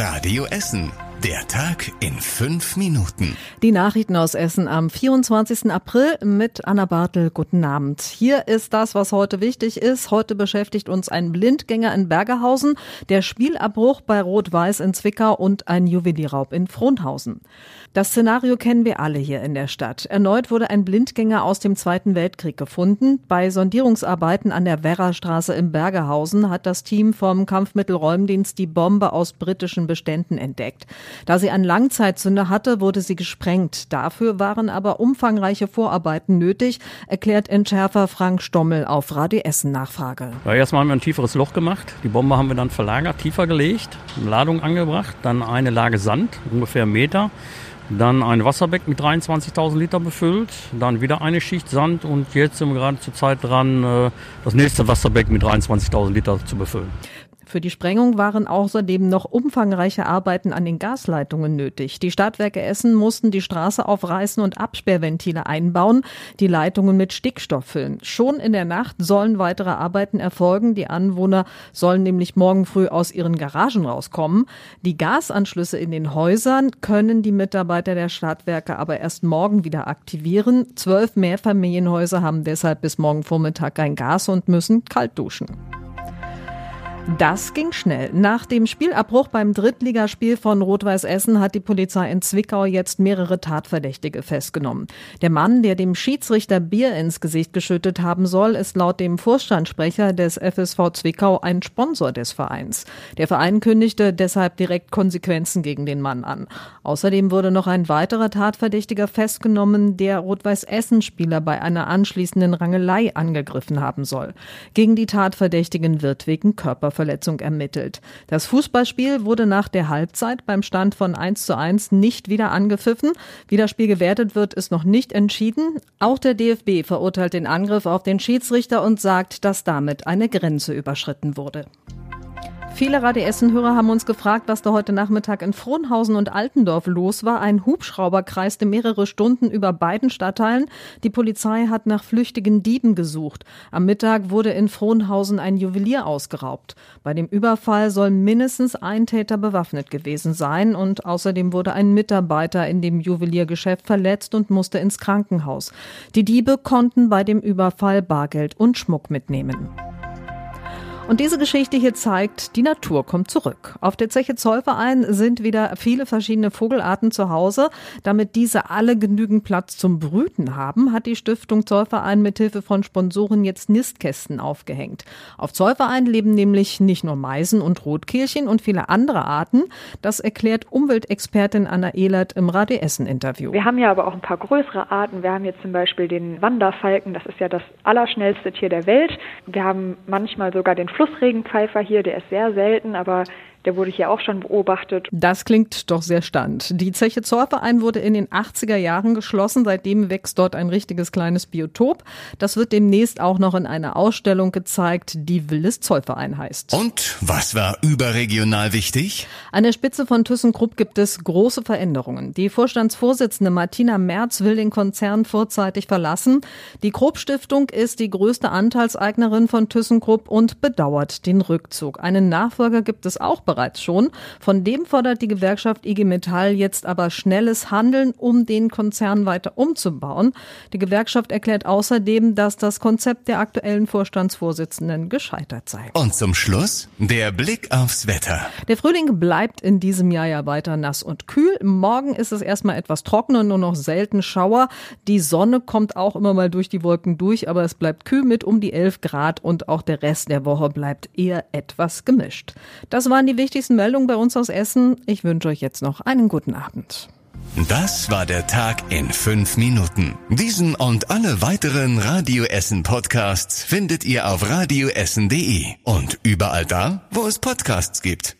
Radio Essen. Der Tag in fünf Minuten. Die Nachrichten aus Essen am 24. April mit Anna Bartel. Guten Abend. Hier ist das, was heute wichtig ist. Heute beschäftigt uns ein Blindgänger in Bergerhausen, der Spielabbruch bei Rot-Weiß in Zwickau und ein Juwelierraub in Frohnhausen. Das Szenario kennen wir alle hier in der Stadt. Erneut wurde ein Blindgänger aus dem Zweiten Weltkrieg gefunden. Bei Sondierungsarbeiten an der Werrastraße im Bergerhausen hat das Team vom Kampfmittelräumdienst die Bombe aus britischen Beständen entdeckt. Da sie einen Langzeitzünder hatte, wurde sie gesprengt. Dafür waren aber umfangreiche Vorarbeiten nötig, erklärt Entschärfer Frank Stommel auf Radio Essen Nachfrage. Ja, erstmal haben wir ein tieferes Loch gemacht. Die Bombe haben wir dann verlagert, tiefer gelegt, Ladung angebracht, dann eine Lage Sand, ungefähr einen Meter. Dann ein Wasserbeck mit 23.000 Liter befüllt, dann wieder eine Schicht Sand und jetzt sind wir gerade zur Zeit dran, äh, das nächste Wasserbeck mit 23.000 Liter zu befüllen. Für die Sprengung waren außerdem noch umfangreiche Arbeiten an den Gasleitungen nötig. Die Stadtwerke Essen mussten die Straße aufreißen und Absperrventile einbauen, die Leitungen mit Stickstoff füllen. Schon in der Nacht sollen weitere Arbeiten erfolgen. Die Anwohner sollen nämlich morgen früh aus ihren Garagen rauskommen. Die Gasanschlüsse in den Häusern können die Mitarbeiter der Stadtwerke aber erst morgen wieder aktivieren. Zwölf Mehrfamilienhäuser haben deshalb bis morgen Vormittag kein Gas und müssen kalt duschen. Das ging schnell. Nach dem Spielabbruch beim Drittligaspiel von Rot-Weiß Essen hat die Polizei in Zwickau jetzt mehrere Tatverdächtige festgenommen. Der Mann, der dem Schiedsrichter Bier ins Gesicht geschüttet haben soll, ist laut dem Vorstandssprecher des FSV Zwickau ein Sponsor des Vereins. Der Verein kündigte deshalb direkt Konsequenzen gegen den Mann an. Außerdem wurde noch ein weiterer Tatverdächtiger festgenommen, der Rot-Weiß Essen-Spieler bei einer anschließenden Rangelei angegriffen haben soll. Gegen die Tatverdächtigen wird wegen Körper Körperverletzung ermittelt. Das Fußballspiel wurde nach der Halbzeit beim Stand von 1 zu 1 nicht wieder angepfiffen. Wie das Spiel gewertet wird, ist noch nicht entschieden. Auch der DFB verurteilt den Angriff auf den Schiedsrichter und sagt, dass damit eine Grenze überschritten wurde. Viele Radio Essen-Hörer haben uns gefragt, was da heute Nachmittag in Frohnhausen und Altendorf los war. Ein Hubschrauber kreiste mehrere Stunden über beiden Stadtteilen. Die Polizei hat nach flüchtigen Dieben gesucht. Am Mittag wurde in Frohnhausen ein Juwelier ausgeraubt. Bei dem Überfall soll mindestens ein Täter bewaffnet gewesen sein und außerdem wurde ein Mitarbeiter in dem Juweliergeschäft verletzt und musste ins Krankenhaus. Die Diebe konnten bei dem Überfall Bargeld und Schmuck mitnehmen. Und diese Geschichte hier zeigt, die Natur kommt zurück. Auf der Zeche Zollverein sind wieder viele verschiedene Vogelarten zu Hause. Damit diese alle genügend Platz zum Brüten haben, hat die Stiftung Zollverein mithilfe von Sponsoren jetzt Nistkästen aufgehängt. Auf Zollverein leben nämlich nicht nur Meisen und Rotkehlchen und viele andere Arten. Das erklärt Umweltexpertin Anna Ehlert im Radio Essen Interview. Wir haben ja aber auch ein paar größere Arten. Wir haben jetzt zum Beispiel den Wanderfalken. Das ist ja das allerschnellste Tier der Welt. Wir haben manchmal sogar den Flussregenpfeifer hier, der ist sehr selten, aber der wurde hier auch schon beobachtet. Das klingt doch sehr stand. Die Zeche Zollverein wurde in den 80er Jahren geschlossen. Seitdem wächst dort ein richtiges kleines Biotop. Das wird demnächst auch noch in einer Ausstellung gezeigt, die Willis Zollverein heißt. Und was war überregional wichtig? An der Spitze von ThyssenKrupp gibt es große Veränderungen. Die Vorstandsvorsitzende Martina Merz will den Konzern vorzeitig verlassen. Die Krupp Stiftung ist die größte Anteilseignerin von ThyssenKrupp und bedauert den Rückzug. Einen Nachfolger gibt es auch bereits schon. Von dem fordert die Gewerkschaft IG Metall jetzt aber schnelles Handeln, um den Konzern weiter umzubauen. Die Gewerkschaft erklärt außerdem, dass das Konzept der aktuellen Vorstandsvorsitzenden gescheitert sei. Und zum Schluss der Blick aufs Wetter. Der Frühling bleibt in diesem Jahr ja weiter nass und kühl. Morgen ist es erstmal etwas trockener, nur noch selten Schauer. Die Sonne kommt auch immer mal durch die Wolken durch, aber es bleibt kühl mit um die 11 Grad und auch der Rest der Woche bleibt eher etwas gemischt. Das waren die wichtigsten Meldungen bei uns aus Essen. Ich wünsche euch jetzt noch einen guten Abend. Das war der Tag in fünf Minuten. Diesen und alle weiteren Radio Essen Podcasts findet ihr auf radioessen.de und überall da, wo es Podcasts gibt.